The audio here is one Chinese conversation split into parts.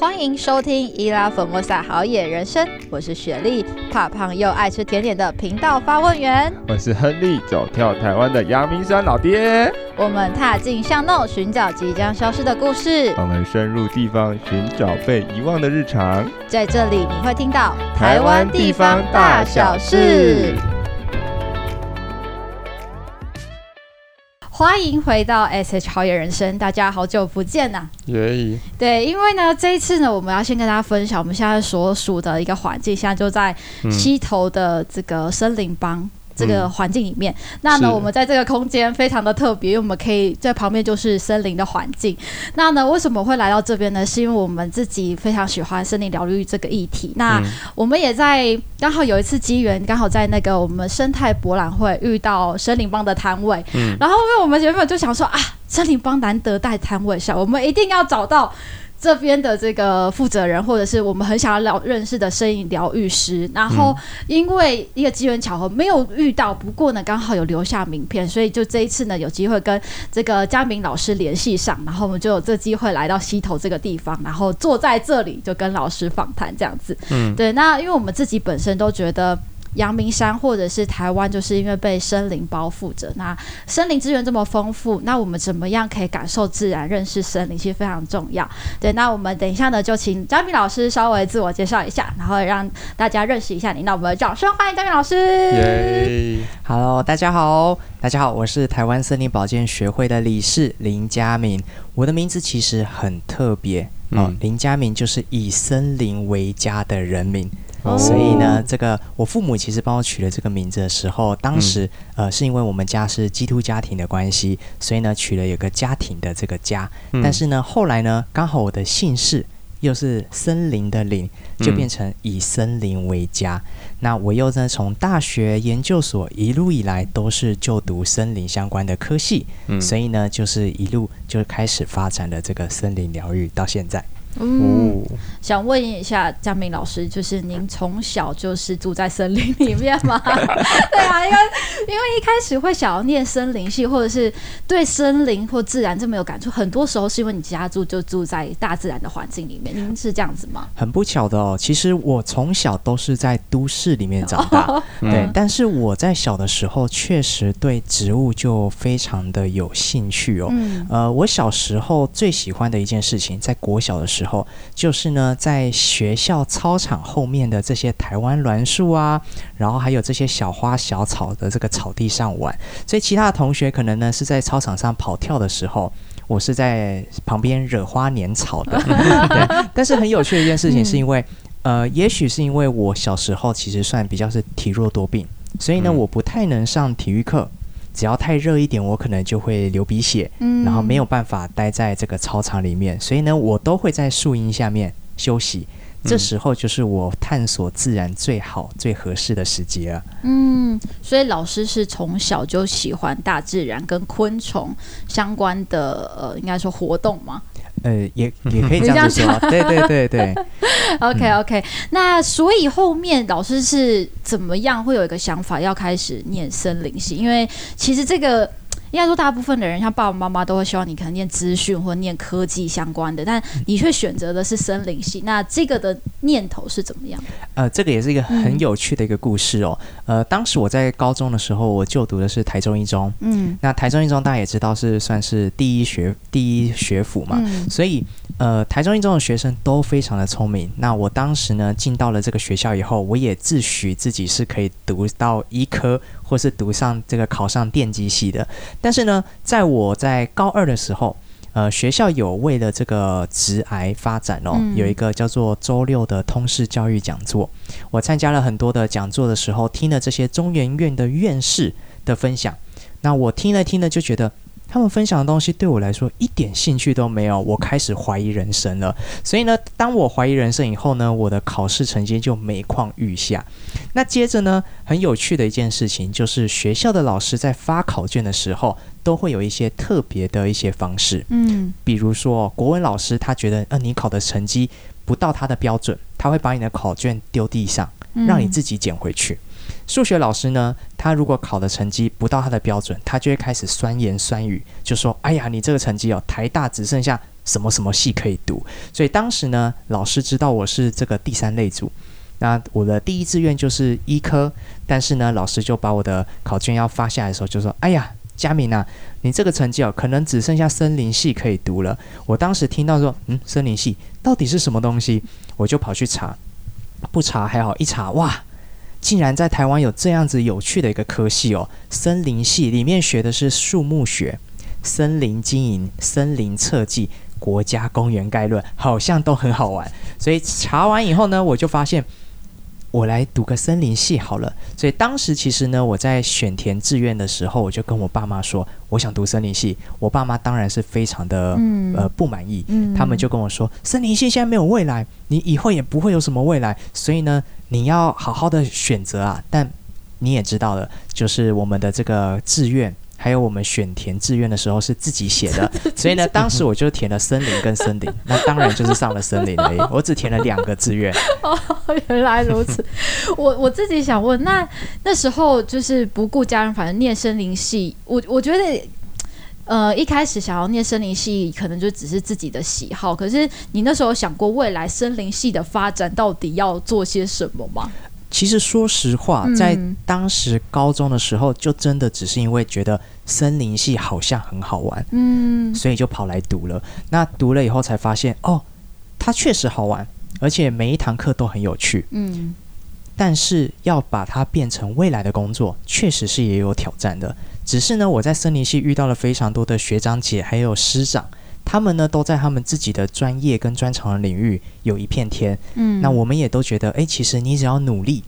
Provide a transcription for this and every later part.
欢迎收听伊拉粉莫萨好野人生，我是雪莉，怕胖又爱吃甜点的频道发问员。我是亨利，走跳台湾的阳明山老爹。我们踏进巷弄，寻找即将消失的故事。我们深入地方，寻找被遗忘的日常。在这里，你会听到台湾地方大小事。欢迎回到 SH 好野人生，大家好久不见呐、啊！耶、yeah.！对，因为呢，这一次呢，我们要先跟大家分享我们现在所属的一个环境，现在就在溪头的这个森林帮。这个环境里面，嗯、那呢，我们在这个空间非常的特别，因为我们可以在旁边就是森林的环境。那呢，为什么会来到这边呢？是因为我们自己非常喜欢森林疗愈这个议题。那我们也在刚好有一次机缘，刚好在那个我们生态博览会遇到森林帮的摊位。嗯，然后因为我们原本就想说啊，森林帮难得带摊位上，我们一定要找到。这边的这个负责人，或者是我们很想要了认识的声音疗愈师，然后因为一个机缘巧合没有遇到，不过呢刚好有留下名片，所以就这一次呢有机会跟这个嘉明老师联系上，然后我们就有这机会来到西头这个地方，然后坐在这里就跟老师访谈这样子。嗯，对，那因为我们自己本身都觉得。阳明山或者是台湾，就是因为被森林包覆着。那森林资源这么丰富，那我们怎么样可以感受自然、认识森林，其实非常重要。对，那我们等一下呢，就请嘉明老师稍微自我介绍一下，然后让大家认识一下你。那我们掌声欢迎嘉明老师。耶！Hello，大家好，大家好，我是台湾森林保健学会的理事林佳明。我的名字其实很特别，嗯，哦，林嘉明就是以森林为家的人名。Oh. 所以呢，这个我父母其实帮我取了这个名字的时候，当时、嗯、呃是因为我们家是基督家庭的关系，所以呢取了有个家庭的这个家。嗯、但是呢，后来呢，刚好我的姓氏又是森林的林，就变成以森林为家。嗯、那我又呢从大学研究所一路以来都是就读森林相关的科系，嗯、所以呢就是一路就开始发展了这个森林疗愈到现在。嗯，想问一下嘉明老师，就是您从小就是住在森林里面吗？对啊，因为因为一开始会想要念森林系，或者是对森林或自然这么有感触，很多时候是因为你家住就住在大自然的环境里面。您是这样子吗？很不巧的哦，其实我从小都是在都市里面长大，哦、对、嗯。但是我在小的时候确实对植物就非常的有兴趣哦。嗯、呃，我小时候最喜欢的一件事情，在国小的时候。时候就是呢，在学校操场后面的这些台湾栾树啊，然后还有这些小花小草的这个草地上玩。所以其他的同学可能呢是在操场上跑跳的时候，我是在旁边惹花捻草的。对，但是很有趣的一件事情是因为，呃，也许是因为我小时候其实算比较是体弱多病，所以呢，我不太能上体育课。只要太热一点，我可能就会流鼻血，嗯，然后没有办法待在这个操场里面，所以呢，我都会在树荫下面休息。这时候就是我探索自然最好、最合适的时机了。嗯，所以老师是从小就喜欢大自然跟昆虫相关的，呃，应该说活动吗？呃，也 也可以这样子说，对对对对。OK OK，那所以后面老师是怎么样会有一个想法要开始念森林系？因为其实这个。应该说，大部分的人像爸爸妈妈都会希望你可能念资讯或念科技相关的，但你却选择的是森林系。那这个的念头是怎么样？呃，这个也是一个很有趣的一个故事哦。嗯、呃，当时我在高中的时候，我就读的是台中一中。嗯，那台中一中大家也知道是算是第一学第一学府嘛，嗯、所以呃，台中一中的学生都非常的聪明。那我当时呢进到了这个学校以后，我也自诩自己是可以读到医科。或是读上这个考上电机系的，但是呢，在我在高二的时候，呃，学校有为了这个职癌发展哦，有一个叫做周六的通识教育讲座，我参加了很多的讲座的时候，听了这些中研院的院士的分享，那我听了听了就觉得。他们分享的东西对我来说一点兴趣都没有，我开始怀疑人生了。所以呢，当我怀疑人生以后呢，我的考试成绩就每况愈下。那接着呢，很有趣的一件事情就是，学校的老师在发考卷的时候，都会有一些特别的一些方式。嗯，比如说国文老师他觉得，呃，你考的成绩不到他的标准，他会把你的考卷丢地上，让你自己捡回去。数学老师呢，他如果考的成绩不到他的标准，他就会开始酸言酸语，就说：“哎呀，你这个成绩哦，台大只剩下什么什么系可以读。所以当时呢，老师知道我是这个第三类组，那我的第一志愿就是医科，但是呢，老师就把我的考卷要发下来的时候就说：“哎呀，佳明啊，你这个成绩哦，可能只剩下森林系可以读了。”我当时听到说：“嗯，森林系到底是什么东西？”我就跑去查，不查还好，一查哇！竟然在台湾有这样子有趣的一个科系哦，森林系里面学的是树木学、森林经营、森林测计、国家公园概论，好像都很好玩。所以查完以后呢，我就发现。我来读个森林系好了，所以当时其实呢，我在选填志愿的时候，我就跟我爸妈说，我想读森林系。我爸妈当然是非常的、嗯、呃不满意，嗯、他们就跟我说，森林系现在没有未来，你以后也不会有什么未来，所以呢，你要好好的选择啊。但你也知道了，就是我们的这个志愿。还有我们选填志愿的时候是自己写的，所以呢，当时我就填了森林跟森林，那当然就是上了森林而已。我只填了两个志愿。哦，原来如此。我我自己想问，那那时候就是不顾家人，反正念森林系，我我觉得，呃，一开始想要念森林系，可能就只是自己的喜好。可是你那时候想过未来森林系的发展到底要做些什么吗？其实说实话，在当时高中的时候，就真的只是因为觉得森林系好像很好玩，嗯，所以就跑来读了。那读了以后才发现，哦，它确实好玩，而且每一堂课都很有趣，嗯。但是要把它变成未来的工作，确实是也有挑战的。只是呢，我在森林系遇到了非常多的学长姐还有师长。他们呢，都在他们自己的专业跟专长的领域有一片天。嗯，那我们也都觉得，哎，其实你只要努力，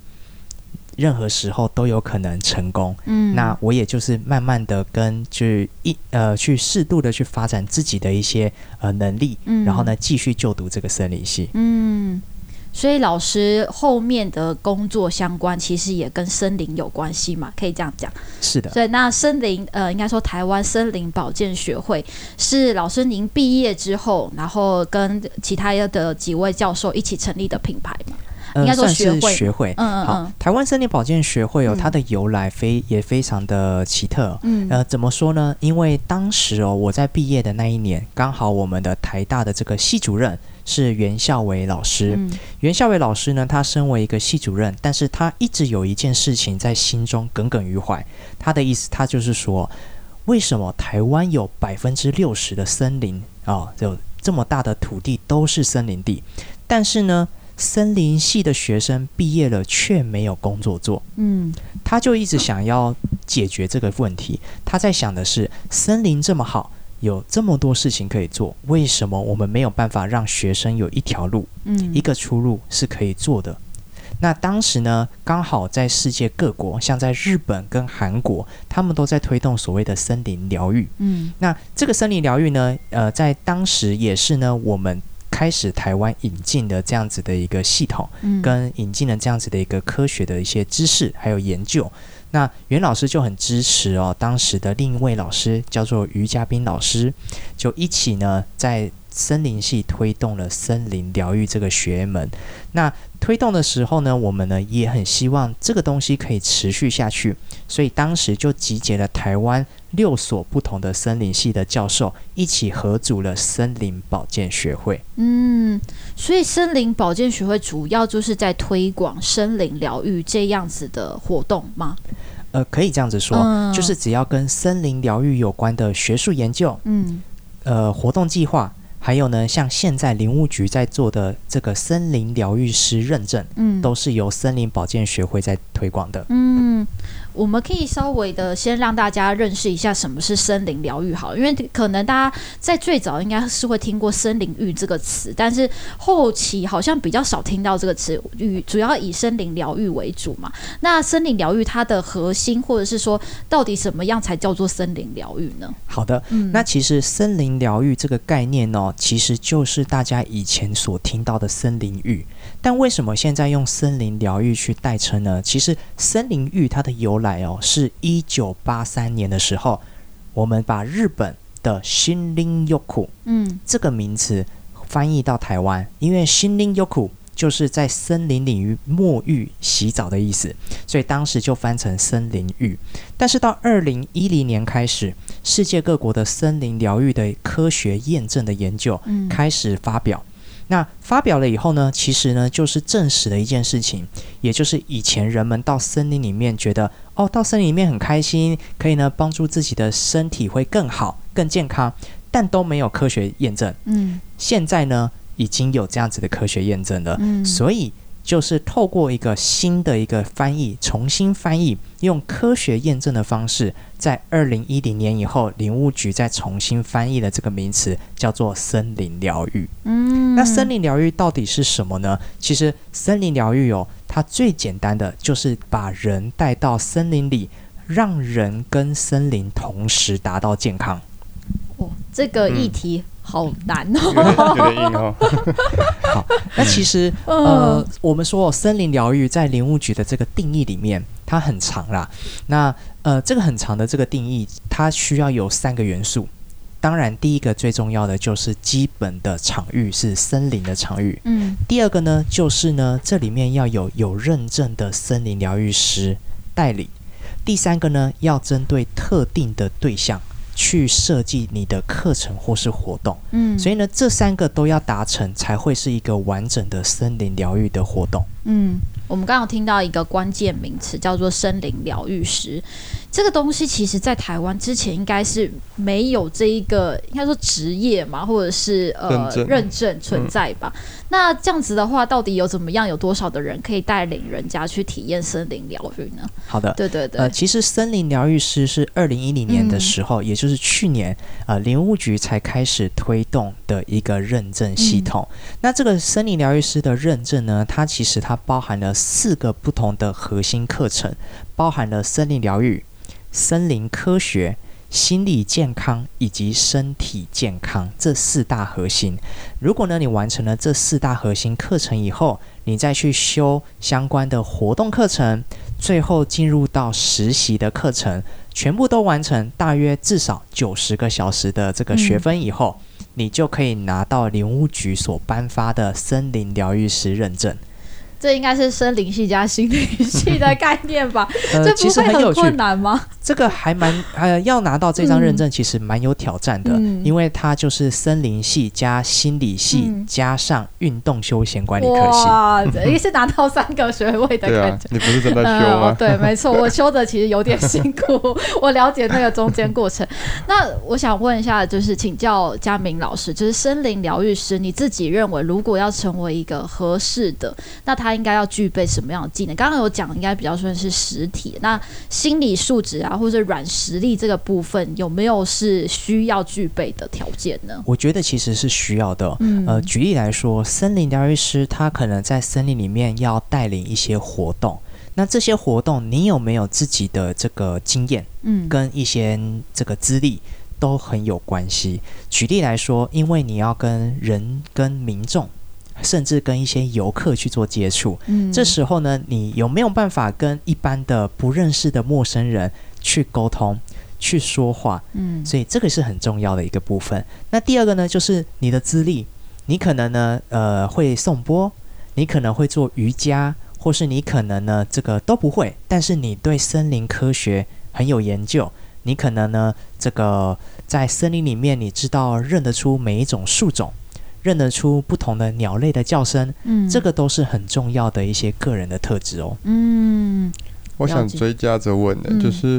任何时候都有可能成功。嗯，那我也就是慢慢的跟去一呃去适度的去发展自己的一些呃能力，嗯，然后呢继续就读这个森林系。嗯。所以老师后面的工作相关，其实也跟森林有关系嘛，可以这样讲。是的。所以那森林，呃，应该说台湾森林保健学会是老师您毕业之后，然后跟其他的几位教授一起成立的品牌嘛？应该说学会。算是学会。嗯嗯。好，台湾森林保健学会有、哦、它的由来非也非常的奇特。嗯。呃，怎么说呢？因为当时哦，我在毕业的那一年，刚好我们的台大的这个系主任。是袁孝伟老师。嗯、袁孝伟老师呢，他身为一个系主任，但是他一直有一件事情在心中耿耿于怀。他的意思，他就是说，为什么台湾有百分之六十的森林啊、哦，就这么大的土地都是森林地，但是呢，森林系的学生毕业了却没有工作做。嗯，他就一直想要解决这个问题。他在想的是，森林这么好。有这么多事情可以做，为什么我们没有办法让学生有一条路，嗯，一个出路是可以做的？那当时呢，刚好在世界各国，像在日本跟韩国，他们都在推动所谓的森林疗愈，嗯，那这个森林疗愈呢，呃，在当时也是呢，我们开始台湾引进的这样子的一个系统，嗯，跟引进了这样子的一个科学的一些知识还有研究。那袁老师就很支持哦，当时的另一位老师叫做于嘉宾老师，就一起呢在森林系推动了森林疗愈这个学门。那推动的时候呢，我们呢也很希望这个东西可以持续下去，所以当时就集结了台湾六所不同的森林系的教授，一起合组了森林保健学会。嗯，所以森林保健学会主要就是在推广森林疗愈这样子的活动吗？呃，可以这样子说，嗯、就是只要跟森林疗愈有关的学术研究，嗯，呃，活动计划，还有呢，像现在林务局在做的这个森林疗愈师认证，嗯，都是由森林保健学会在推广的，嗯。我们可以稍微的先让大家认识一下什么是森林疗愈，好，因为可能大家在最早应该是会听过森林浴这个词，但是后期好像比较少听到这个词，与主要以森林疗愈为主嘛。那森林疗愈它的核心，或者是说到底什么样才叫做森林疗愈呢？好的，嗯，那其实森林疗愈这个概念呢，哦，其实就是大家以前所听到的森林浴。但为什么现在用森林疗愈去代称呢？其实森林浴它的由来哦，是一九八三年的时候，我们把日本的心灵浴，嗯，这个名词翻译到台湾，因为心灵浴就是在森林领域沐浴洗澡的意思，所以当时就翻成森林浴。但是到二零一零年开始，世界各国的森林疗愈的科学验证的研究开始发表。嗯、那发表了以后呢，其实呢就是证实了一件事情，也就是以前人们到森林里面觉得哦，到森林里面很开心，可以呢帮助自己的身体会更好、更健康，但都没有科学验证。嗯，现在呢？已经有这样子的科学验证了，嗯，所以就是透过一个新的一个翻译，重新翻译，用科学验证的方式，在二零一零年以后，林务局再重新翻译了这个名词，叫做森林疗愈。嗯，那森林疗愈到底是什么呢？其实森林疗愈哦，它最简单的就是把人带到森林里，让人跟森林同时达到健康。哦，这个议题。嗯好难哦，有点硬哦。好，那其实呃，我们说森林疗愈在林务局的这个定义里面，它很长啦。那呃，这个很长的这个定义，它需要有三个元素。当然，第一个最重要的就是基本的场域是森林的场域。嗯。第二个呢，就是呢，这里面要有有认证的森林疗愈师带领。第三个呢，要针对特定的对象。去设计你的课程或是活动，嗯，所以呢，这三个都要达成，才会是一个完整的森林疗愈的活动。嗯，我们刚刚有听到一个关键名词，叫做森林疗愈师。这个东西其实，在台湾之前应该是没有这一个，应该说职业嘛，或者是呃认证，认证存在吧。嗯。那这样子的话，到底有怎么样，有多少的人可以带领人家去体验森林疗愈呢？好的，对对对。呃，其实森林疗愈师是二零一零年的时候，嗯，也就是去年，呃，林务局才开始推动的一个认证系统。嗯。那这个森林疗愈师的认证呢，它其实它包含了四个不同的核心课程，包含了森林疗愈。森林科学、心理健康以及身体健康这四大核心，如果呢你完成了这四大核心课程以后，你再去修相关的活动课程，最后进入到实习的课程，全部都完成，大约至少九十个小时的这个学分以后，嗯、你就可以拿到林务局所颁发的森林疗愈师认证。这应该是森林系加心理系的概念吧？呃、这不会很困难吗？这个还蛮呃，要拿到这张认证其实蛮有挑战的，嗯、因为它就是森林系加心理系、嗯、加上运动休闲管理科系。哇，一次拿到三个学位的感觉。啊、你不是正在修吗？呃、对，没错，我修的其实有点辛苦。我了解那个中间过程。那我想问一下，就是请教佳明老师，就是森林疗愈师，你自己认为如果要成为一个合适的，那他应该要具备什么样的技能？刚刚有讲，应该比较算是实体。那心理素质啊，或者软实力这个部分，有没有是需要具备的条件呢？我觉得其实是需要的。嗯，呃，举例来说，森林疗愈师他可能在森林里面要带领一些活动。那这些活动，你有没有自己的这个经验？嗯，跟一些这个资历都很有关系。举例来说，因为你要跟人、跟民众。甚至跟一些游客去做接触，嗯，这时候呢，你有没有办法跟一般的不认识的陌生人去沟通、去说话？嗯，所以这个是很重要的一个部分。那第二个呢，就是你的资历，你可能呢，呃，会颂钵，你可能会做瑜伽，或是你可能呢，这个都不会，但是你对森林科学很有研究，你可能呢，这个在森林里面，你知道认得出每一种树种。认得出不同的鸟类的叫声，嗯，这个都是很重要的一些个人的特质哦。嗯，我想追加着问的，就是，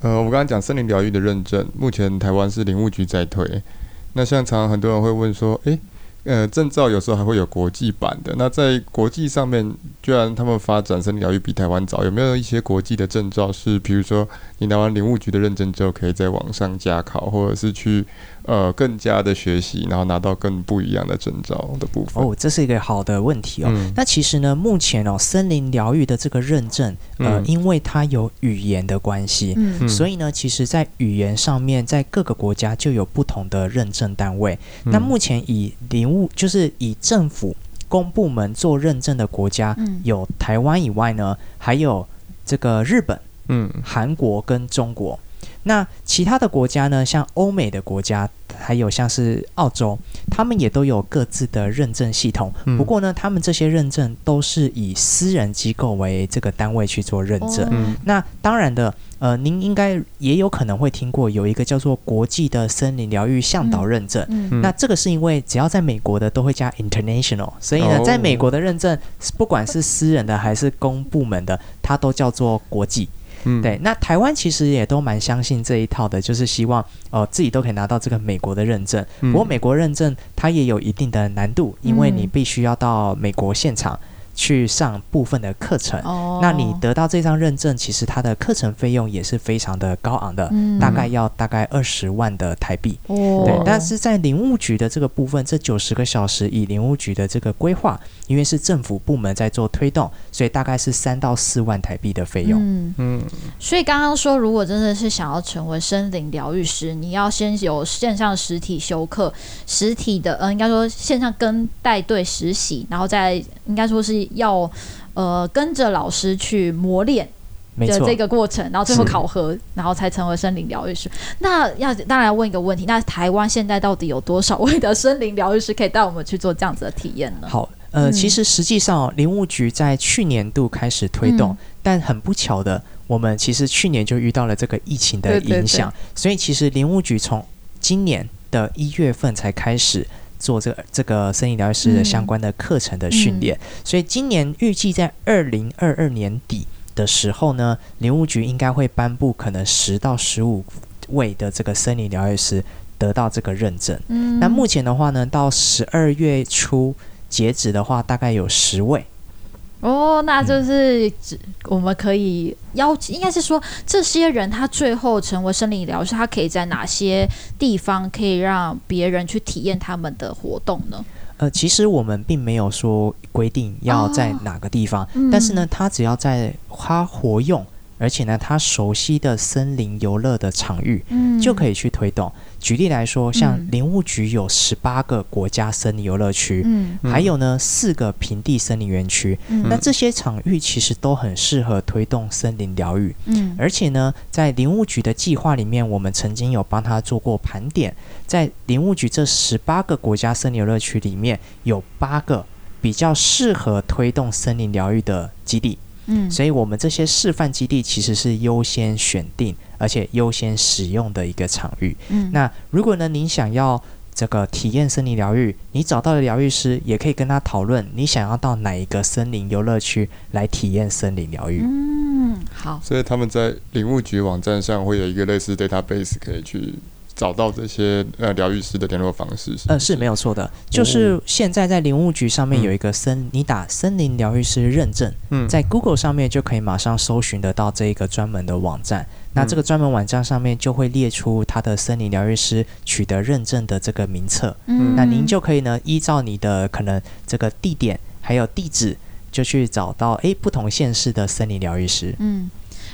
嗯、呃，我刚刚讲森林疗愈的认证，目前台湾是林务局在推。那像常常很多人会问说，诶，呃，证照有时候还会有国际版的。那在国际上面，居然他们发展森林疗愈比台湾早，有没有一些国际的证照是，比如说你拿完林务局的认证之后，可以在网上加考，或者是去？呃，更加的学习，然后拿到更不一样的证照的部分。哦，这是一个好的问题哦。嗯、那其实呢，目前哦，森林疗愈的这个认证，呃，嗯、因为它有语言的关系，嗯、所以呢，其实在语言上面，在各个国家就有不同的认证单位。嗯、那目前以林务，就是以政府公部门做认证的国家，嗯、有台湾以外呢，还有这个日本、嗯，韩国跟中国。那其他的国家呢，像欧美的国家，还有像是澳洲，他们也都有各自的认证系统。不过呢，他们这些认证都是以私人机构为这个单位去做认证。那当然的。呃，您应该也有可能会听过有一个叫做国际的森林疗愈向导认证。嗯嗯、那这个是因为只要在美国的都会加 international，所以呢，在美国的认证，不管是私人的还是公部门的，它都叫做国际。嗯，对。那台湾其实也都蛮相信这一套的，就是希望呃自己都可以拿到这个美国的认证。不过美国认证它也有一定的难度，因为你必须要到美国现场。去上部分的课程，哦、那你得到这张认证，其实它的课程费用也是非常的高昂的，嗯、大概要大概二十万的台币。哦、对，但是在林务局的这个部分，这九十个小时以林务局的这个规划，因为是政府部门在做推动，所以大概是三到四万台币的费用。嗯嗯。所以刚刚说，如果真的是想要成为森林疗愈师，你要先有线上实体修课，实体的，呃，应该说线上跟带队实习，然后再应该说是。要呃跟着老师去磨练的这个过程，然后最后考核，然后才成为森林疗愈师。那要当然要问一个问题，那台湾现在到底有多少位的森林疗愈师可以带我们去做这样子的体验呢？好，呃，嗯、其实实际上林务局在去年度开始推动，嗯、但很不巧的，我们其实去年就遇到了这个疫情的影响，对对对，所以其实林务局从今年的一月份才开始。做这个这个森林疗愈师的相关的课程的训练，嗯嗯、所以今年预计在二零二二年底的时候呢，林务局应该会颁布可能十到十五位的这个森林疗愈师得到这个认证。嗯，那目前的话呢，到十二月初截止的话，大概有十位。哦，那就是指我们可以邀请，应该是说这些人他最后成为森林疗愈师，他可以在哪些地方可以让别人去体验他们的活动呢？呃，其实我们并没有说规定要在哪个地方，哦嗯、但是呢，他只要在他活用。而且呢，他熟悉的森林游乐的场域，嗯，就可以去推动。举例来说，像林务局有十八个国家森林游乐区，嗯，还有呢四个平地森林园区，嗯，那这些场域其实都很适合推动森林疗愈，嗯，而且呢，在林务局的计划里面，我们曾经有帮他做过盘点，在林务局这十八个国家森林游乐区里面，有八个比较适合推动森林疗愈的基地。嗯，所以我们这些示范基地其实是优先选定，而且优先使用的一个场域。嗯，那如果呢，您想要这个体验森林疗愈，你找到的疗愈师也可以跟他讨论，你想要到哪一个森林游乐区来体验森林疗愈。嗯，好。所以他们在林务局网站上会有一个类似 database 可以去。找到这些呃疗愈师的联络方式是，是？呃，是没有错的，就是现在在林务局上面有一个森，嗯、你打森林疗愈师认证，嗯，在 Google 上面就可以马上搜寻得到这一个专门的网站。嗯、那这个专门网站上面就会列出他的森林疗愈师取得认证的这个名册。嗯，那您就可以呢依照你的可能这个地点还有地址，就去找到诶不同县市的森林疗愈师。嗯。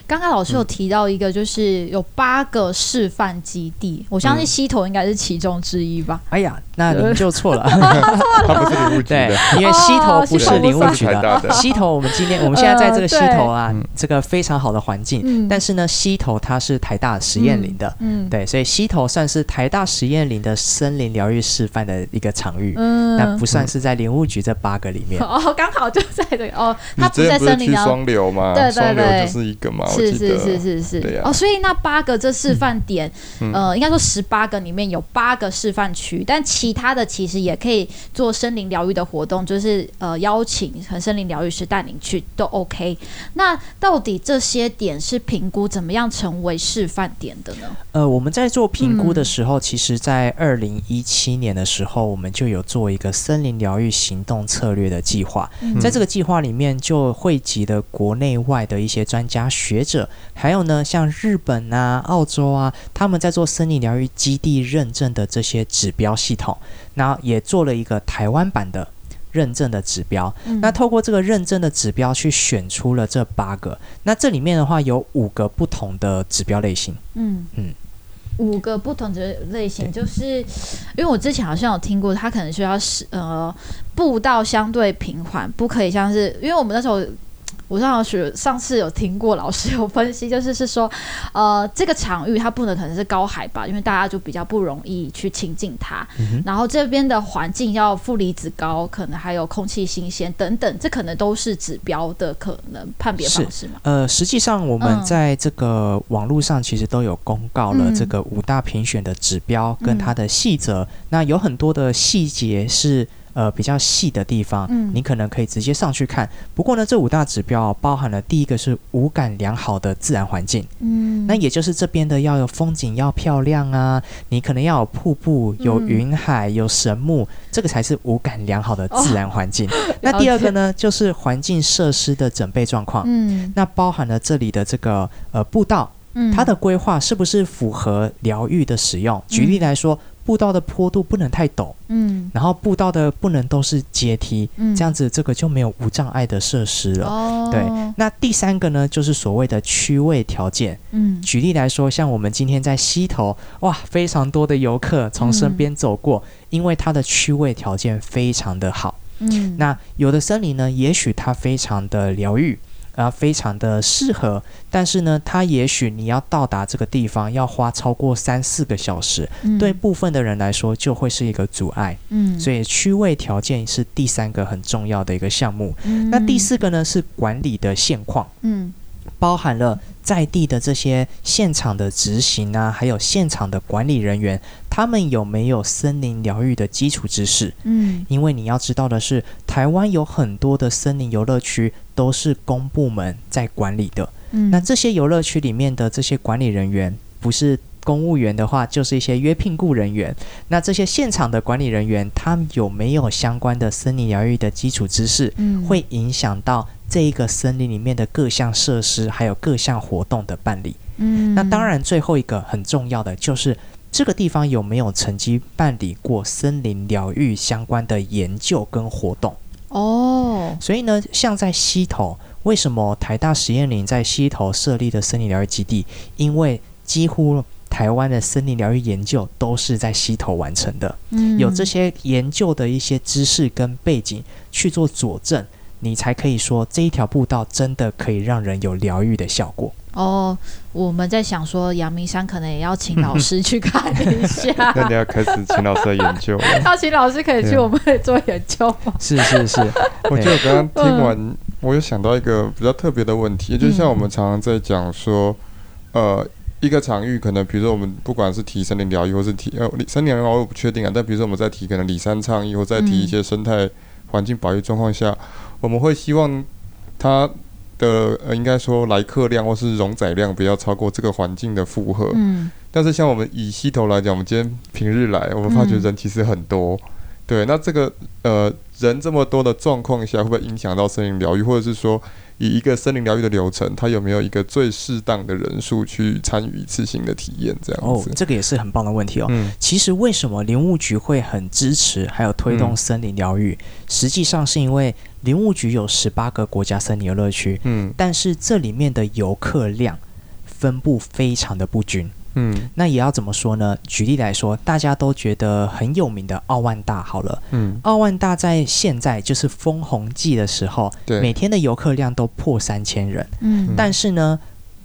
刚刚老师有提到一个，就是有八个示范基地，我相信西头应该是其中之一吧？哎呀，那您就错了，它不是林务局的，因为西头不是林务局的。西头，我们今天我们现在在这个西头啊，这个非常好的环境，但是呢，西头它是台大实验林的，嗯，对，所以西头算是台大实验林的森林疗愈示范的一个场域，嗯，那不算是在林务局这八个里面。哦，刚好就在这个哦，它不在森林疗双流吗？对对对，就是一个嘛。是是是是是，哦，所以那八个这示范点，嗯、呃，应该说十八个里面有八个示范区，但其他的其实也可以做森林疗愈的活动，就是呃邀请和森林疗愈师带领去都 OK。那到底这些点是评估怎么样成为示范点的呢？呃，我们在做评估的时候，嗯、其实在二零一七年的时候，我们就有做一个森林疗愈行动策略的计划，嗯、在这个计划里面就汇集了国内外的一些专家学者。还有呢，像日本啊、澳洲啊，他们在做森林疗愈基地认证的这些指标系统，那也做了一个台湾版的认证的指标。嗯、那透过这个认证的指标去选出了这八个。那这里面的话有五个不同的指标类型。嗯嗯，嗯五个不同的类型，就是因为我之前好像有听过，它可能需要是呃步道相对平缓，不可以像是因为我们那时候。我上学上次有听过老师有分析，就是是说，呃，这个场域它不能可能是高海拔，因为大家就比较不容易去亲近它。嗯、然后这边的环境要负离子高，可能还有空气新鲜等等，这可能都是指标的可能判别方式嘛。呃，实际上我们在这个网络上其实都有公告了这个五大评选的指标跟它的细则，嗯、那有很多的细节是。呃，比较细的地方，嗯，你可能可以直接上去看。不过呢，这五大指标包含了第一个是五感良好的自然环境，嗯，那也就是这边的要有风景要漂亮啊，你可能要有瀑布、有云海、有神木，这个才是五感良好的自然环境。哦、那第二个呢，就是环境设施的整备状况，嗯，那包含了这里的这个呃步道，嗯，它的规划是不是符合疗愈的使用？举例来说。步道的坡度不能太陡，嗯，然后步道的不能都是阶梯，嗯，这样子这个就没有无障碍的设施了。哦，对，那第三个呢，就是所谓的区位条件，嗯，举例来说，像我们今天在溪头，哇，非常多的游客从身边走过，嗯，因为它的区位条件非常的好，嗯，那有的森林呢，也许它非常的疗愈。啊，非常的适合，但是呢，它也许你要到达这个地方要花超过三四个小时，嗯，对部分的人来说就会是一个阻碍。嗯，所以区位条件是第三个很重要的一个项目。嗯，那第四个呢是管理的现况。嗯。包含了在地的这些现场的执行啊，还有现场的管理人员，他们有没有森林疗愈的基础知识？嗯，因为你要知道的是，台湾有很多的森林游乐区都是公部门在管理的。嗯，那这些游乐区里面的这些管理人员，不是公务员的话，就是一些约聘雇人员。那这些现场的管理人员，他们有没有相关的森林疗愈的基础知识？嗯，会影响到。这一个森林里面的各项设施，还有各项活动的办理，嗯，那当然最后一个很重要的就是这个地方有没有曾经办理过森林疗愈相关的研究跟活动哦。所以呢，像在溪头，为什么台大实验林在溪头设立的森林疗愈基地？因为几乎台湾的森林疗愈研究都是在溪头完成的，嗯，有这些研究的一些知识跟背景去做佐证。你才可以说这一条步道真的可以让人有疗愈的效果哦。我们在想说，阳明山可能也要请老师去看一下。那你要开始请老师的研究了。要请老师可以去，我们可以做研究吗？是是是。我觉得我刚刚听完，我有想到一个比较特别的问题，就像我们常常在讲说，呃，一个场域可能，比如说我们不管是提森林疗愈，或是提呃森林疗愈，我不确定啊。但比如说我们在提可能里山倡议，或在提一些生态环境保育状况下。我们会希望它的呃，应该说来客量或是容载量不要超过这个环境的负荷。嗯。但是像我们以溪头来讲，我们今天平日来，我们发觉人其实很多。嗯。对，那这个呃人这么多的状况下，会不会影响到森林疗愈，或者是说？以一个森林疗愈的流程，它有没有一个最适当的人数去参与一次性的体验？这样子，哦，这个也是很棒的问题哦。嗯，其实为什么林务局会很支持还有推动森林疗愈？嗯，实际上是因为林务局有十八个国家森林游乐区，嗯，但是这里面的游客量分布非常的不均。嗯，那也要怎么说呢？举例来说，大家都觉得很有名的奥万大好了。嗯，奥万大在现在就是枫红季的时候，对，每天的游客量都破三千人。嗯，但是呢，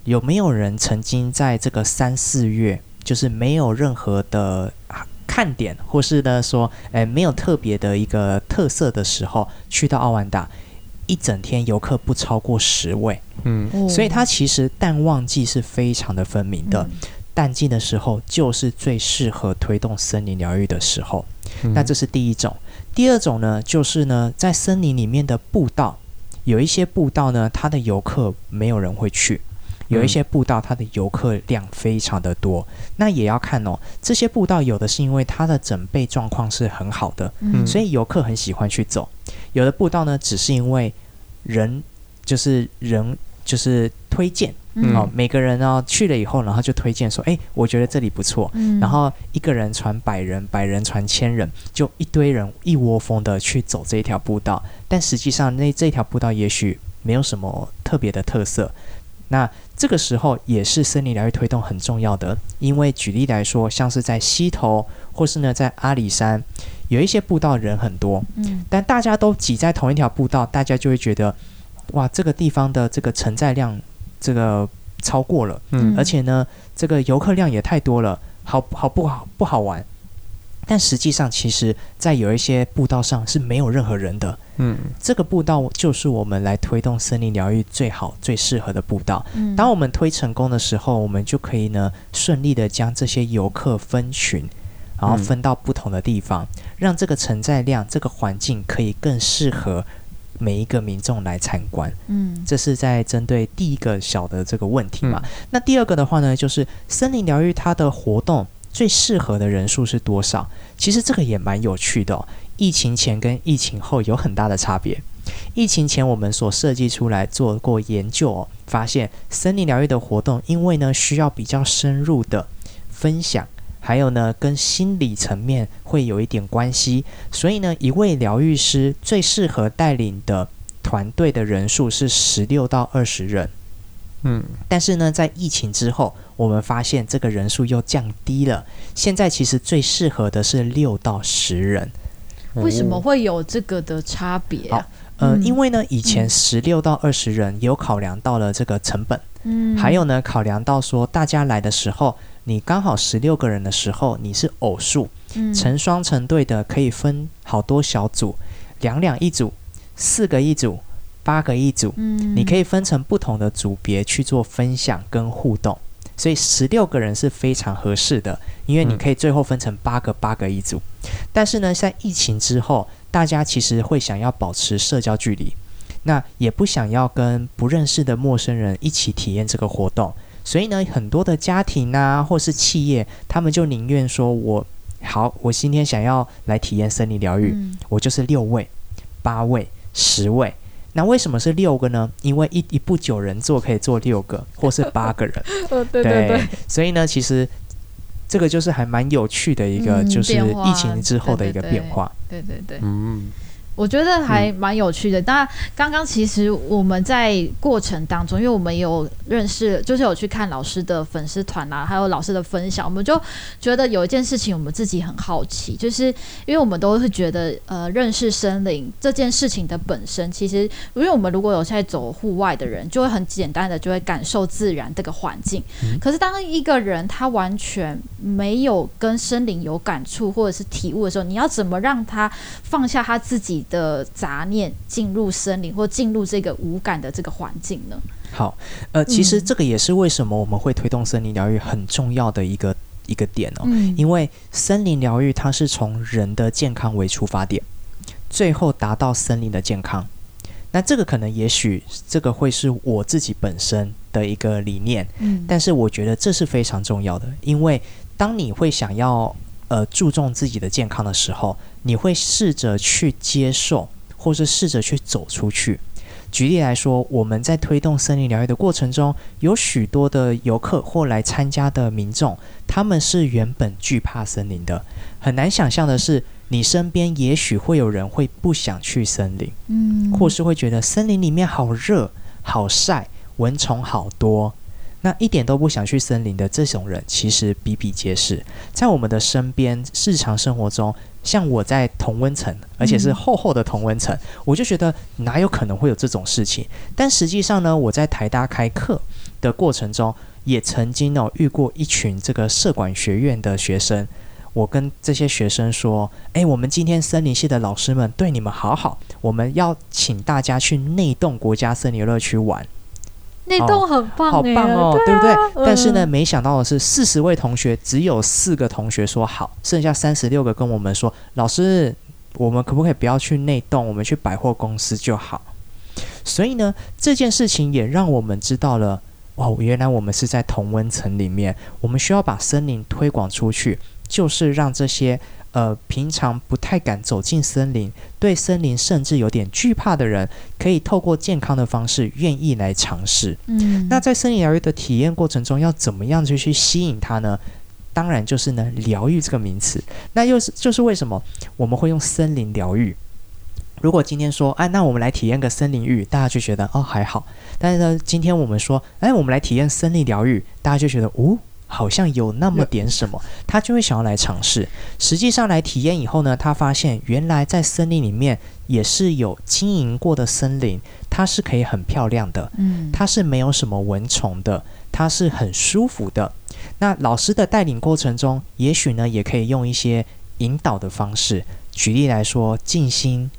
有没有人曾经在这个三四月，就是没有任何的看点，或是呢说，哎，没有特别的一个特色的时候，去到奥万大，一整天游客不超过十位。嗯，所以它其实淡旺季是非常的分明的。嗯淡季的时候就是最适合推动森林疗愈的时候，嗯，那这是第一种。第二种呢，就是呢，在森林里面的步道，有一些步道呢，它的游客没有人会去；有一些步道，它的游客量非常的多。那也要看哦，这些步道有的是因为它的整备状况是很好的，嗯，所以游客很喜欢去走；有的步道呢，只是因为人就是人就是推荐。嗯、哦，每个人呢去了以后，然后就推荐说：“哎，我觉得这里不错。嗯”然后一个人传百人，百人传千人，就一堆人一窝蜂的去走这一条步道。但实际上，那这条步道也许没有什么特别的特色。那这个时候也是森林疗愈推动很重要的，因为举例来说，像是在溪头或是呢在阿里山，有一些步道人很多，嗯，但大家都挤在同一条步道，大家就会觉得。哇，这个地方的这个承载量这个超过了，嗯，而且呢，这个游客量也太多了，好好不好不好玩。但实际上，其实，在有一些步道上是没有任何人的。嗯，这个步道就是我们来推动森林疗愈最好、最适合的步道。嗯，当我们推成功的时候，我们就可以呢顺利的将这些游客分群，然后分到不同的地方，嗯，让这个承载量、这个环境可以更适合每一个民众来参观。嗯，这是在针对第一个小的这个问题嘛。嗯，那第二个的话呢，就是森林疗愈它的活动。最适合的人数是多少？其实这个也蛮有趣的哦。疫情前跟疫情后有很大的差别。疫情前我们所设计出来做过研究哦，发现森林疗愈的活动，因为呢需要比较深入的分享，还有呢跟心理层面会有一点关系，所以呢一位疗愈师最适合带领的团队的人数是十六到二十人。嗯，但是呢，在疫情之后，我们发现这个人数又降低了。现在其实最适合的是六到十人。为什么会有这个的差别啊？呃，因为呢，以前十六到二十人有考量到了这个成本，嗯，还有呢，考量到说大家来的时候，你刚好十六个人的时候，你是偶数，嗯，成双成对的可以分好多小组，两两一组，四个一组。八个一组，嗯，你可以分成不同的组别去做分享跟互动，所以十六个人是非常合适的，因为你可以最后分成八个八个一组。但是呢，在疫情之后，大家其实会想要保持社交距离，那也不想要跟不认识的陌生人一起体验这个活动，所以呢，很多的家庭啊，或是企业，他们就宁愿说我好，我今天想要来体验生理疗愈，嗯，我就是六位、八位、十位。那为什么是六个呢？因为一一部九人座可以坐六个，或是八个人。对对对，对。所以呢，其实这个就是还蛮有趣的一个，就是疫情之后的一个变化。对对对。嗯。我觉得还蛮有趣的。当然，刚刚其实我们在过程当中，因为我们有认识，就是有去看老师的粉丝团啊，还有老师的分享，我们就觉得有一件事情我们自己很好奇，就是因为我们都会觉得，呃，认识森林这件事情的本身，其实因为我们如果有在走户外的人，就会很简单的就会感受自然这个环境。可是当一个人他完全没有跟森林有感触或者是体悟的时候，你要怎么让他放下他自己的杂念，进入森林或进入这个无感的这个环境呢？好，呃，其实这个也是为什么我们会推动森林疗愈很重要的一个一个点哦。嗯，因为森林疗愈它是从人的健康为出发点，最后达到森林的健康。那这个可能也许这个会是我自己本身的一个理念，嗯，但是我觉得这是非常重要的，因为当你会想要。呃，注重自己的健康的时候，你会试着去接受，或是试着去走出去。举例来说，我们在推动森林疗愈的过程中，有许多的游客或来参加的民众，他们是原本惧怕森林的。很难想象的是，你身边也许会有人会不想去森林，嗯，或是会觉得森林里面好热、好晒，蚊虫好多。那一点都不想去森林的这种人，其实比比皆是。在我们的身边，日常生活中，像我在同温层，而且是厚厚的同温层，我就觉得哪有可能会有这种事情？但实际上呢，我在台大开课的过程中，也曾经哦遇过一群这个社管学院的学生。我跟这些学生说：“诶，我们今天森林系的老师们对你们好好，我们要请大家去内洞国家森林游乐区玩。”那栋很棒，好棒哦，对，不对？嗯、但是呢，没想到的是，四十位同学只有四个同学说好，剩下三十六个跟我们说：“老师，我们可不可以不要去那栋，我们去百货公司就好？”所以呢，这件事情也让我们知道了，哦，原来我们是在同温层里面，我们需要把森林推广出去，就是让这些。呃，平常不太敢走进森林，对森林甚至有点惧怕的人，可以透过健康的方式，愿意来尝试。嗯，那在森林疗愈的体验过程中，要怎么样就去吸引他呢？当然就是呢，疗愈这个名词。那又是就是为什么我们会用森林疗愈？如果今天说，哎，那我们来体验个森林浴，大家就觉得哦还好。但是呢，今天我们说，哎，我们来体验森林疗愈，大家就觉得哦。好像有那么点什么，他就会想要来尝试。实际上来体验以后呢，他发现原来在森林里面也是有经营过的森林，它是可以很漂亮的，嗯，它是没有什么蚊虫的，它是很舒服的。那老师的带领过程中，也许呢，也可以用一些引导的方式，举例来说，静心、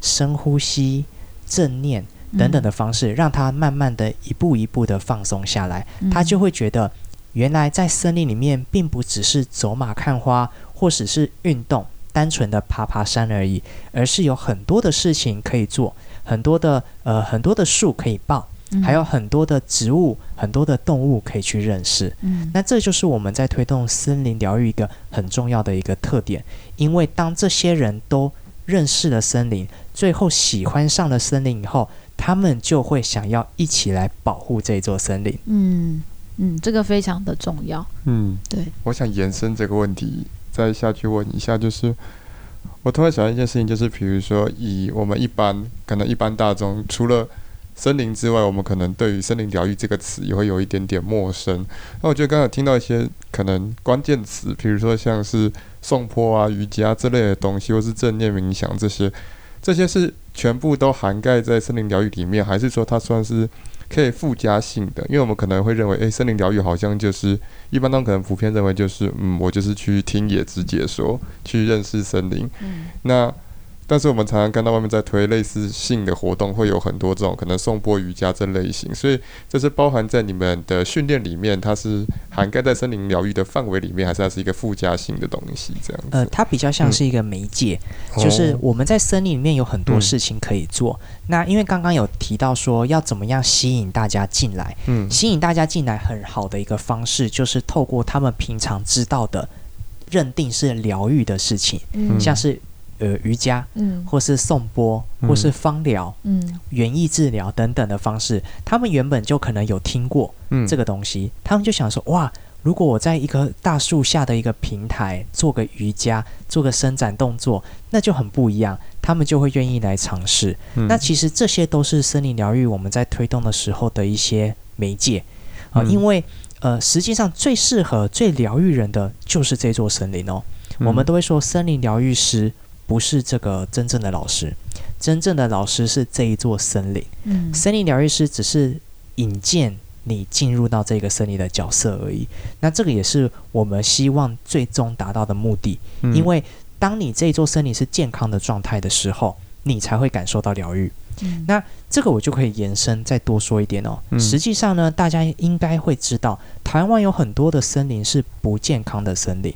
深呼吸、正念等等的方式，让他慢慢的一步一步的放松下来，他就会觉得，原来在森林里面，并不只是走马看花，或者是运动，单纯的爬爬山而已，而是有很多的事情可以做，很多的呃很多的树可以抱。还有很多的植物，很多的动物可以去认识。嗯，那这就是我们在推动森林疗愈一个很重要的一个特点。因为当这些人都认识了森林，最后喜欢上了森林以后，他们就会想要一起来保护这座森林。嗯嗯，这个非常的重要。嗯，对。我想延伸这个问题，再下去问一下，就是我突然想到一件事情，就是比如说以我们一般可能一般大众除了森林之外，我们可能对于森林疗愈这个词也会有一点点陌生。那我觉得刚才听到一些可能关键词，比如说像是颂钵啊、瑜伽之类的东西，或是正念冥想这些，这些是全部都涵盖在森林疗愈里面，还是说它算是可以附加性的？因为我们可能会认为，诶，森林疗愈好像就是一般都可能普遍认为就是，嗯，我就是去听野之解说，去认识森林。嗯，那。但是我们常常看到外面在推类似性的活动，会有很多这种可能颂钵瑜伽这类型，所以这是包含在你们的训练里面，它是涵盖在森林疗愈的范围里面，还是它是一个附加性的东西？这样子？呃，它比较像是一个媒介，嗯、就是我们在森林里面有很多事情可以做。嗯、那因为刚刚有提到说要怎么样吸引大家进来，嗯，吸引大家进来很好的一个方式就是透过他们平常知道的认定是疗愈的事情，嗯，像是。呃，瑜伽，嗯，或是颂钵，或是芳疗，嗯，园艺治疗等等的方式，他们原本就可能有听过这个东西，嗯，他们就想说，哇，如果我在一棵大树下的一个平台做个瑜伽，做个伸展动作，那就很不一样，他们就会愿意来尝试。嗯，那其实这些都是森林疗愈我们在推动的时候的一些媒介啊，呃，因为呃，实际上最适合、最疗愈人的就是这座森林哦。嗯，我们都会说森林疗愈师。不是这个真正的老师，真正的老师是这一座森林。嗯，森林疗愈师只是引荐你进入到这个森林的角色而已。那这个也是我们希望最终达到的目的。嗯，因为当你这一座森林是健康的状态的时候，你才会感受到疗愈。嗯，那这个我就可以延伸再多说一点哦。嗯，实际上呢，大家应该会知道，台湾有很多的森林是不健康的森林。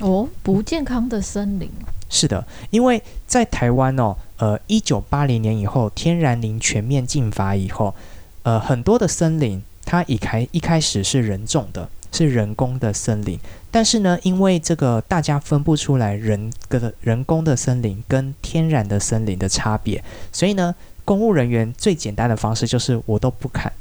哦，不健康的森林。是的，因为在台湾哦，呃，一九八零年以后，天然林全面禁伐以后，呃，很多的森林它一开一开始是人种的，是人工的森林，但是呢，因为这个大家分不出来人的人工的森林跟天然的森林的差别，所以呢，公务人员最简单的方式就是我都不砍，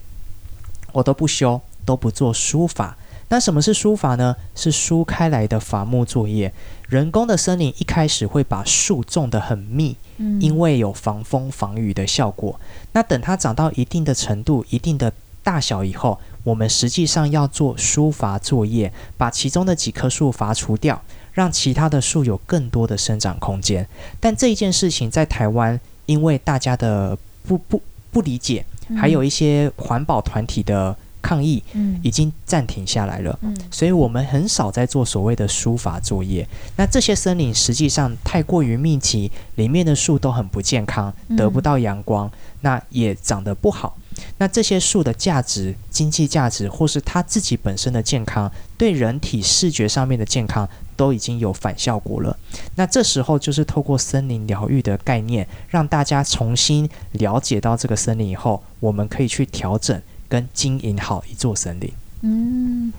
我都不修，都不做疏伐。那什么是疏伐呢？是疏开来的伐木作业。人工的森林一开始会把树种得很密，嗯，因为有防风防雨的效果。那等它长到一定的程度、一定的大小以后，我们实际上要做疏伐作业，把其中的几棵树伐除掉，让其他的树有更多的生长空间。但这一件事情在台湾，因为大家的不不不理解，还有一些环保团体的。抗议已经暂停下来了，嗯，所以我们很少在做所谓的书法作业。那这些森林实际上太过于密集，里面的树都很不健康，得不到阳光，那也长得不好。那这些树的价值、经济价值，或是它自己本身的健康，对人体视觉上面的健康都已经有反效果了。那这时候就是透过森林疗愈的概念，让大家重新了解到这个森林以后，我们可以去调整。跟经营好一座森林。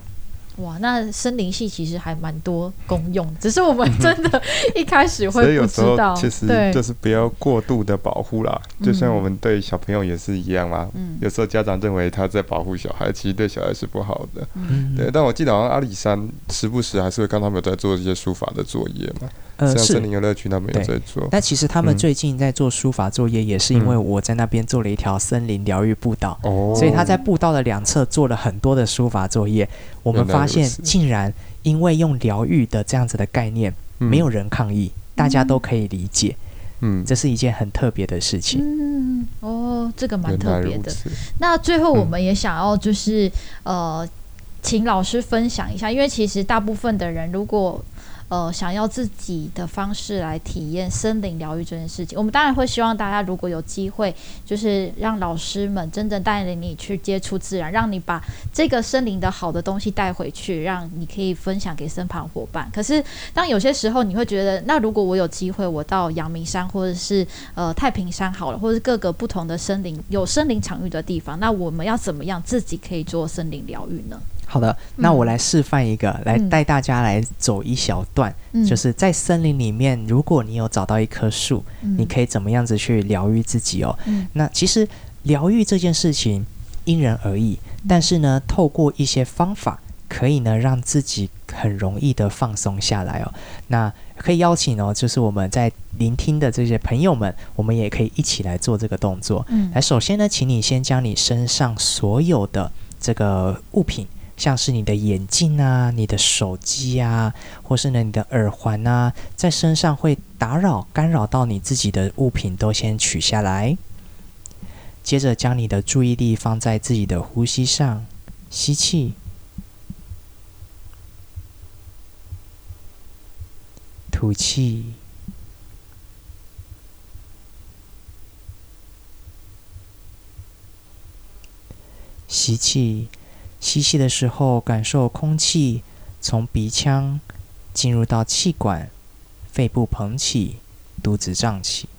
哇，那森林系其实还蛮多功用，只是我们真的 一开始会不知道。其实就是不要过度的保护啦，就像我们对小朋友也是一样嘛。嗯，有时候家长认为他在保护小孩，其实对小孩是不好的。嗯，对。但我记得好像阿里山时不时还是会看他们有在做一些书法的作业嘛。呃，是森林游乐区他们有在做，但其实他们最近在做书法作业，也是因为我在那边做了一条森林疗愈步道，哦、嗯，所以他在步道的两侧做了很多的书法作业。我们发现，竟然因为用疗愈的这样子的概念，没有人抗议，嗯、大家都可以理解。嗯，这是一件很特别的事情。嗯，哦。哦，这个蛮特别的。那最后我们也想要就是、嗯、呃，请老师分享一下，因为其实大部分的人如果。呃，想要自己的方式来体验森林疗愈这件事情，我们当然会希望大家如果有机会，就是让老师们真正带领你去接触自然，让你把这个森林的好的东西带回去，让你可以分享给身旁伙伴。可是，当有些时候你会觉得，那如果我有机会，我到阳明山或者是呃太平山好了，或者是各个不同的森林有森林场域的地方，那我们要怎么样自己可以做森林疗愈呢？好的，那我来示范一个，嗯、来带大家来走一小段，嗯、就是在森林里面，如果你有找到一棵树，嗯、你可以怎么样子去疗愈自己哦？嗯、那其实疗愈这件事情因人而异，但是呢，透过一些方法，可以呢让自己很容易的放松下来哦。那可以邀请哦，就是我们在聆听的这些朋友们，我们也可以一起来做这个动作。嗯，来，首先呢，请你先将你身上所有的这个物品。像是你的眼镜啊、你的手机啊，或是呢你的耳环啊，在身上会打扰、干扰到你自己的物品，都先取下来。接着将你的注意力放在自己的呼吸上，吸气，吐气，吸气。吸气的时候，感受空气从鼻腔进入到气管，肺部膨起，肚子胀起。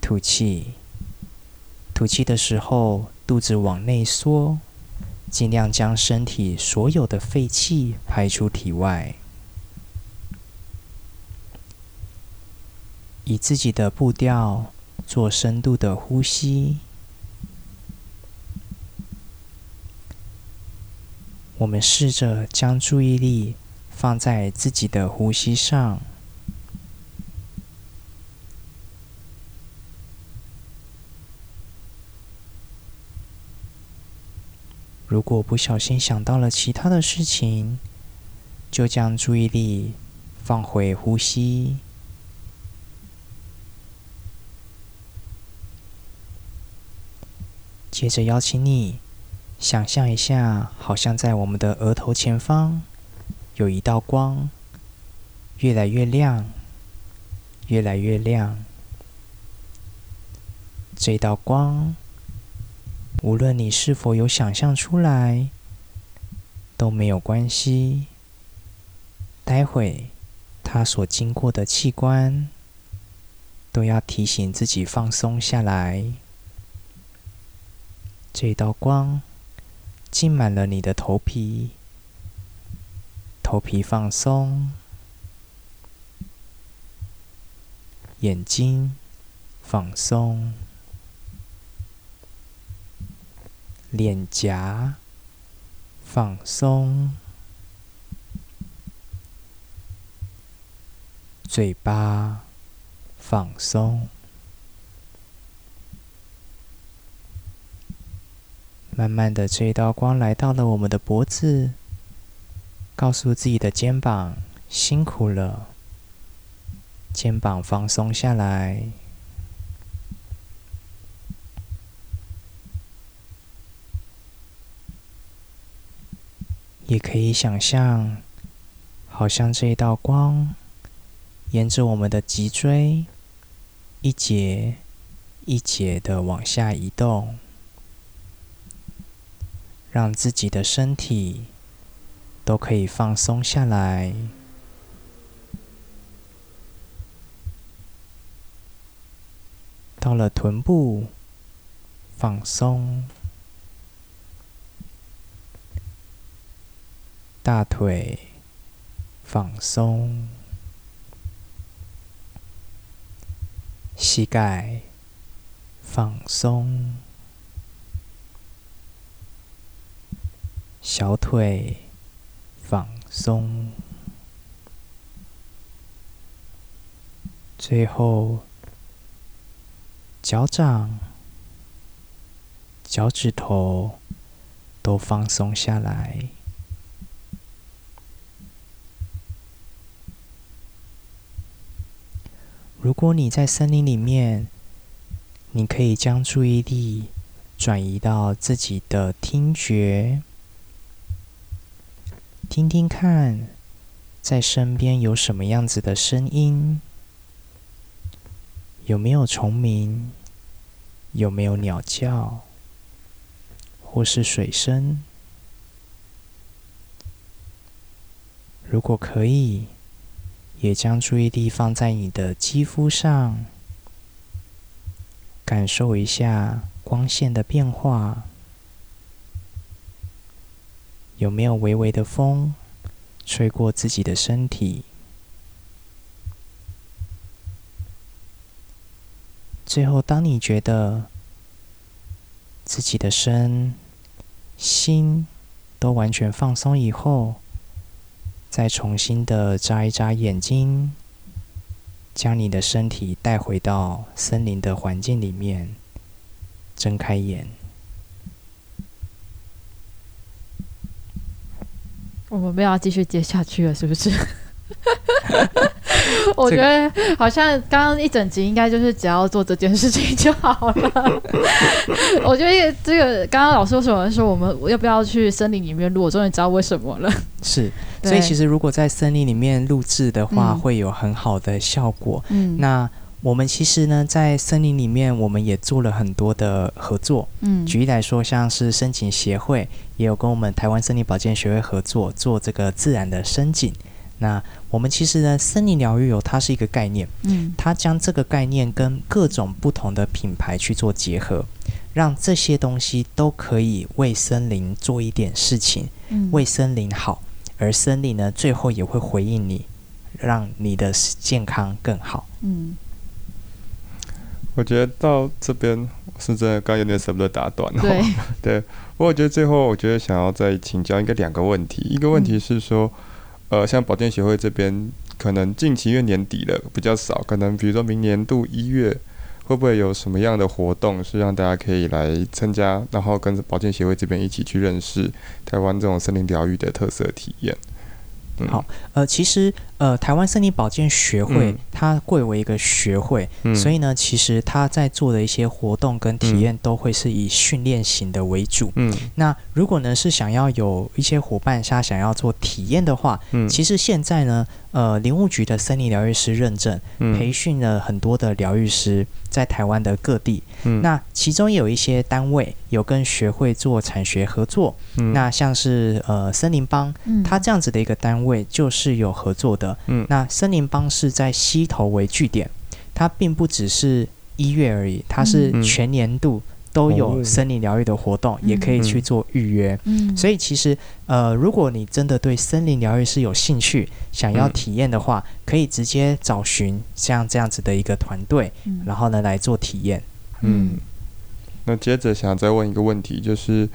吐气，吐气的时候，肚子往内缩，尽量将身体所有的废气排出体外。以自己的步调做深度的呼吸。我们试着将注意力放在自己的呼吸上。如果不小心想到了其他的事情，就将注意力放回呼吸。接着邀请你。想象一下，好像在我们的额头前方有一道光，越来越亮，越来越亮。这道光，无论你是否有想象出来，都没有关系。待会它所经过的器官，都要提醒自己放松下来。这道光。浸满了你的头皮，头皮放松，眼睛放松，脸颊放松，嘴巴放松。慢慢的，这一道光来到了我们的脖子，告诉自己的肩膀辛苦了，肩膀放松下来。也可以想象，好像这一道光沿着我们的脊椎一节一节的往下移动。让自己的身体都可以放松下来，到了臀部放松，大腿放松，膝盖放松。小腿放松，最后脚掌、脚趾头都放松下来。如果你在森林里面你可以将注意力转移到自己的听觉，听听看，在身边有什么样子的声音，有没有虫鸣，有没有鸟叫，或是水声。如果可以，也将注意力放在你的肌肤上，感受一下光线的变化。有没有微微的风吹过自己的身体？最后，当你觉得自己的身心都完全放松以后，再重新的眨一眨眼睛，将你的身体带回到森林的环境里面，睁开眼。我们没有要继续接下去了，是不是？我觉得好像刚刚一整集应该就是只要做这件事情就好了。我觉得这个刚刚老师为什么说我们要不要去森林里面录？我终于知道为什么了。是，所以其实如果在森林里面录制的话，会有很好的效果。嗯，那我们其实呢，在森林里面，我们也做了很多的合作。嗯，举例来说，像是声景协会也有跟我们台湾森林保健学会合作，做这个自然的声景。那我们其实呢，森林疗愈哦，它是一个概念，嗯，它将这个概念跟各种不同的品牌去做结合，让这些东西都可以为森林做一点事情，嗯，为森林好，而森林呢，最后也会回应你，让你的健康更好，嗯。我觉得到这边是真的，刚有点舍不得打断哦，对，对，不过我觉得最后，我觉得想要再请教应该两个问题，一个问题是说。嗯呃，像保健协会这边，可能近期因为年底了比较少，可能比如说明年度一月，会不会有什么样的活动是让大家可以来参加，然后跟保健协会这边一起去认识台湾这种森林疗愈的特色体验？嗯、好，呃，其实。呃，台湾森林保健学会、嗯、它贵为一个学会，嗯、所以呢，其实它在做的一些活动跟体验都会是以训练型的为主。嗯，那如果呢是想要有一些伙伴他想要做体验的话，嗯，其实现在呢，呃，林务局的森林疗愈师认证，嗯、培训了很多的疗愈师在台湾的各地。嗯，那其中也有一些单位有跟学会做产学合作。嗯，那像是呃森林帮，嗯，它这样子的一个单位就是有合作的。嗯，那森林帮是在溪头为据点，它并不只是一月而已，它是全年度都有森林疗愈的活动，嗯、也可以去做预约。嗯，所以其实呃，如果你真的对森林疗愈是有兴趣，想要体验的话，嗯、可以直接找寻像这样子的一个团队，嗯、然后呢来做体验。嗯，那接着想再问一个问题，就是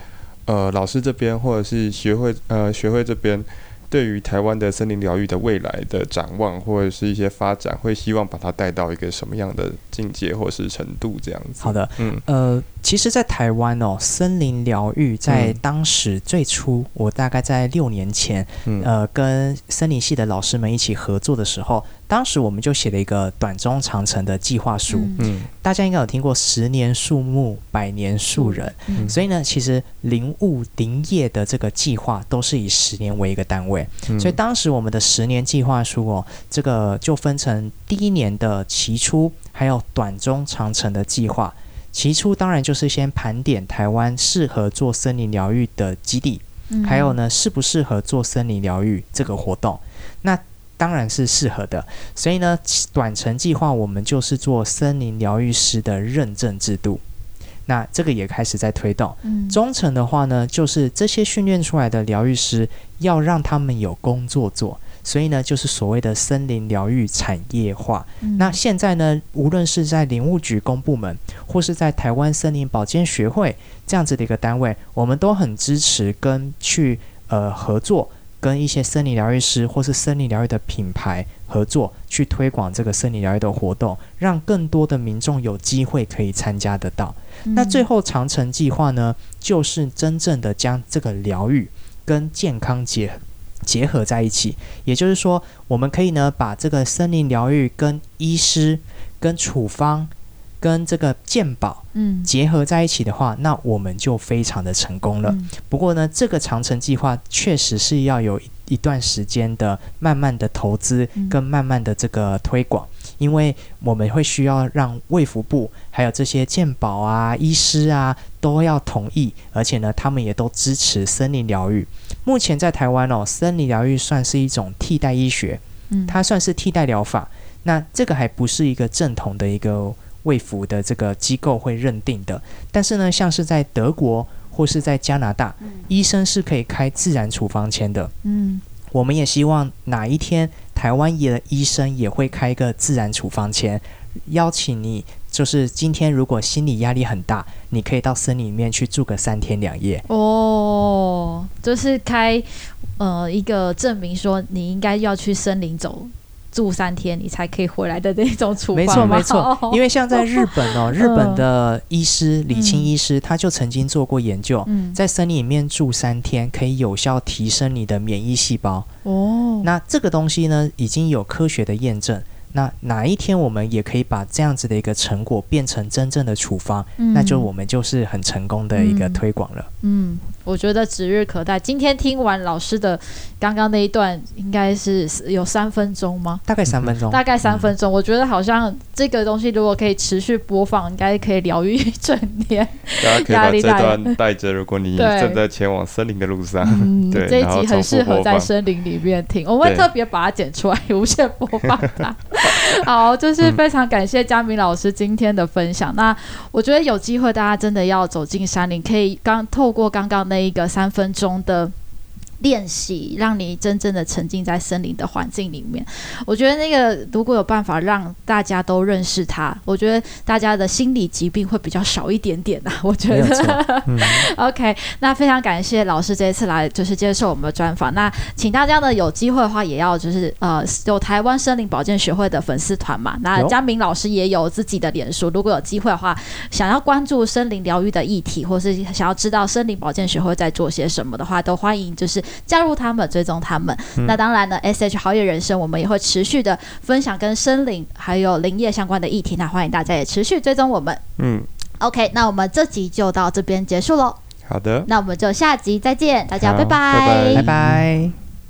呃，老师这边或者是学会呃学会这边。对于台湾的森林疗愈的未来的展望，或者是一些发展，会希望把它带到一个什么样的境界或是程度？这样子。好的，嗯，呃，其实，在台湾哦，森林疗愈在当时最初，嗯、我大概在六年前，嗯、呃，跟森林系的老师们一起合作的时候。当时我们就写了一个短中长程的计划书，嗯，大家应该有听过“十年树木，百年树人”，嗯，所以呢，其实林务林业的这个计划都是以十年为一个单位，嗯，所以当时我们的十年计划书哦，这个就分成第一年的期初，还有短中长程的计划。期初当然就是先盘点台湾适合做森林疗愈的基地，还有呢，适不适合做森林疗愈这个活动，那。当然是适合的，所以呢，短程计划我们就是做森林疗愈师的认证制度，那这个也开始在推动。嗯，中层的话呢，就是这些训练出来的疗愈师要让他们有工作做，所以呢，就是所谓的森林疗愈产业化。嗯，那现在呢，无论是在林务局公部门，或是在台湾森林保健学会这样子的一个单位，我们都很支持跟去呃合作。跟一些森林疗愈师或是森林疗愈的品牌合作，去推广这个森林疗愈的活动，让更多的民众有机会可以参加得到。嗯、那最后长城计划呢，就是真正的将这个疗愈跟健康结结合在一起。也就是说，我们可以呢把这个森林疗愈跟医师、跟处方、跟这个健保嗯结合在一起的话，嗯、那我们就非常的成功了。嗯、不过呢，这个长城计划确实是要有一段时间的慢慢的投资跟慢慢的这个推广。嗯因为我们会需要让卫福部还有这些健保啊、医师啊都要同意，而且呢，他们也都支持森林疗愈。目前在台湾哦，森林疗愈算是一种替代医学，嗯，它算是替代疗法。那这个还不是一个正统的一个卫福的这个机构会认定的。但是呢，像是在德国或是在加拿大，嗯，医生是可以开自然处方签的，嗯。我们也希望哪一天台湾也的医生也会开一个自然处方签，邀请你，就是今天如果心理压力很大，你可以到森林里面去住个三天两夜。哦，就是开呃一个证明说你应该要去森林走。住三天你才可以回来的那种处方吗？没错没错，因为像在日本哦，日本的医师李清医师他就曾经做过研究，在森林里面住三天可以有效提升你的免疫细胞。哦，那这个东西呢，已经有科学的验证。那哪一天我们也可以把这样子的一个成果变成真正的处方，嗯、那就我们就是很成功的一个推广了。嗯，嗯，我觉得指日可待。今天听完老师的刚刚那一段，应该是有三分钟吗？大概三分钟。大概三分钟。嗯、我觉得好像这个东西如果可以持续播放，应该可以疗愈一整天。大家可以把这段带着，如果你 正在前往森林的路上，对，这一集很适合在森林里面听。我会特别把它剪出来，无限播放它。好，就是非常感谢佳明老师今天的分享。嗯、那我觉得有机会，大家真的要走进山林，可以刚透过刚刚那一个三分钟的。练习让你真正的沉浸在森林的环境里面。我觉得那个如果有办法让大家都认识它，我觉得大家的心理疾病会比较少一点点呐、啊。我觉得。嗯、OK，那非常感谢老师这一次来就是接受我们的专访。那请大家呢有机会的话也要就是呃有台湾森林保健学会的粉丝团嘛。那嘉明老师也有自己的脸书，如果有机会的话，想要关注森林疗愈的议题，或是想要知道森林保健学会在做些什么的话，都欢迎就是。加入他们，追踪他们。嗯、那当然呢，SH 好野人生，我们也会持续的分享跟森林还有林业相关的议题。那欢迎大家也持续追踪我们。嗯，OK，那我们这集就到这边结束喽。好的，那我们就下集再见，大家拜拜，拜拜。拜拜。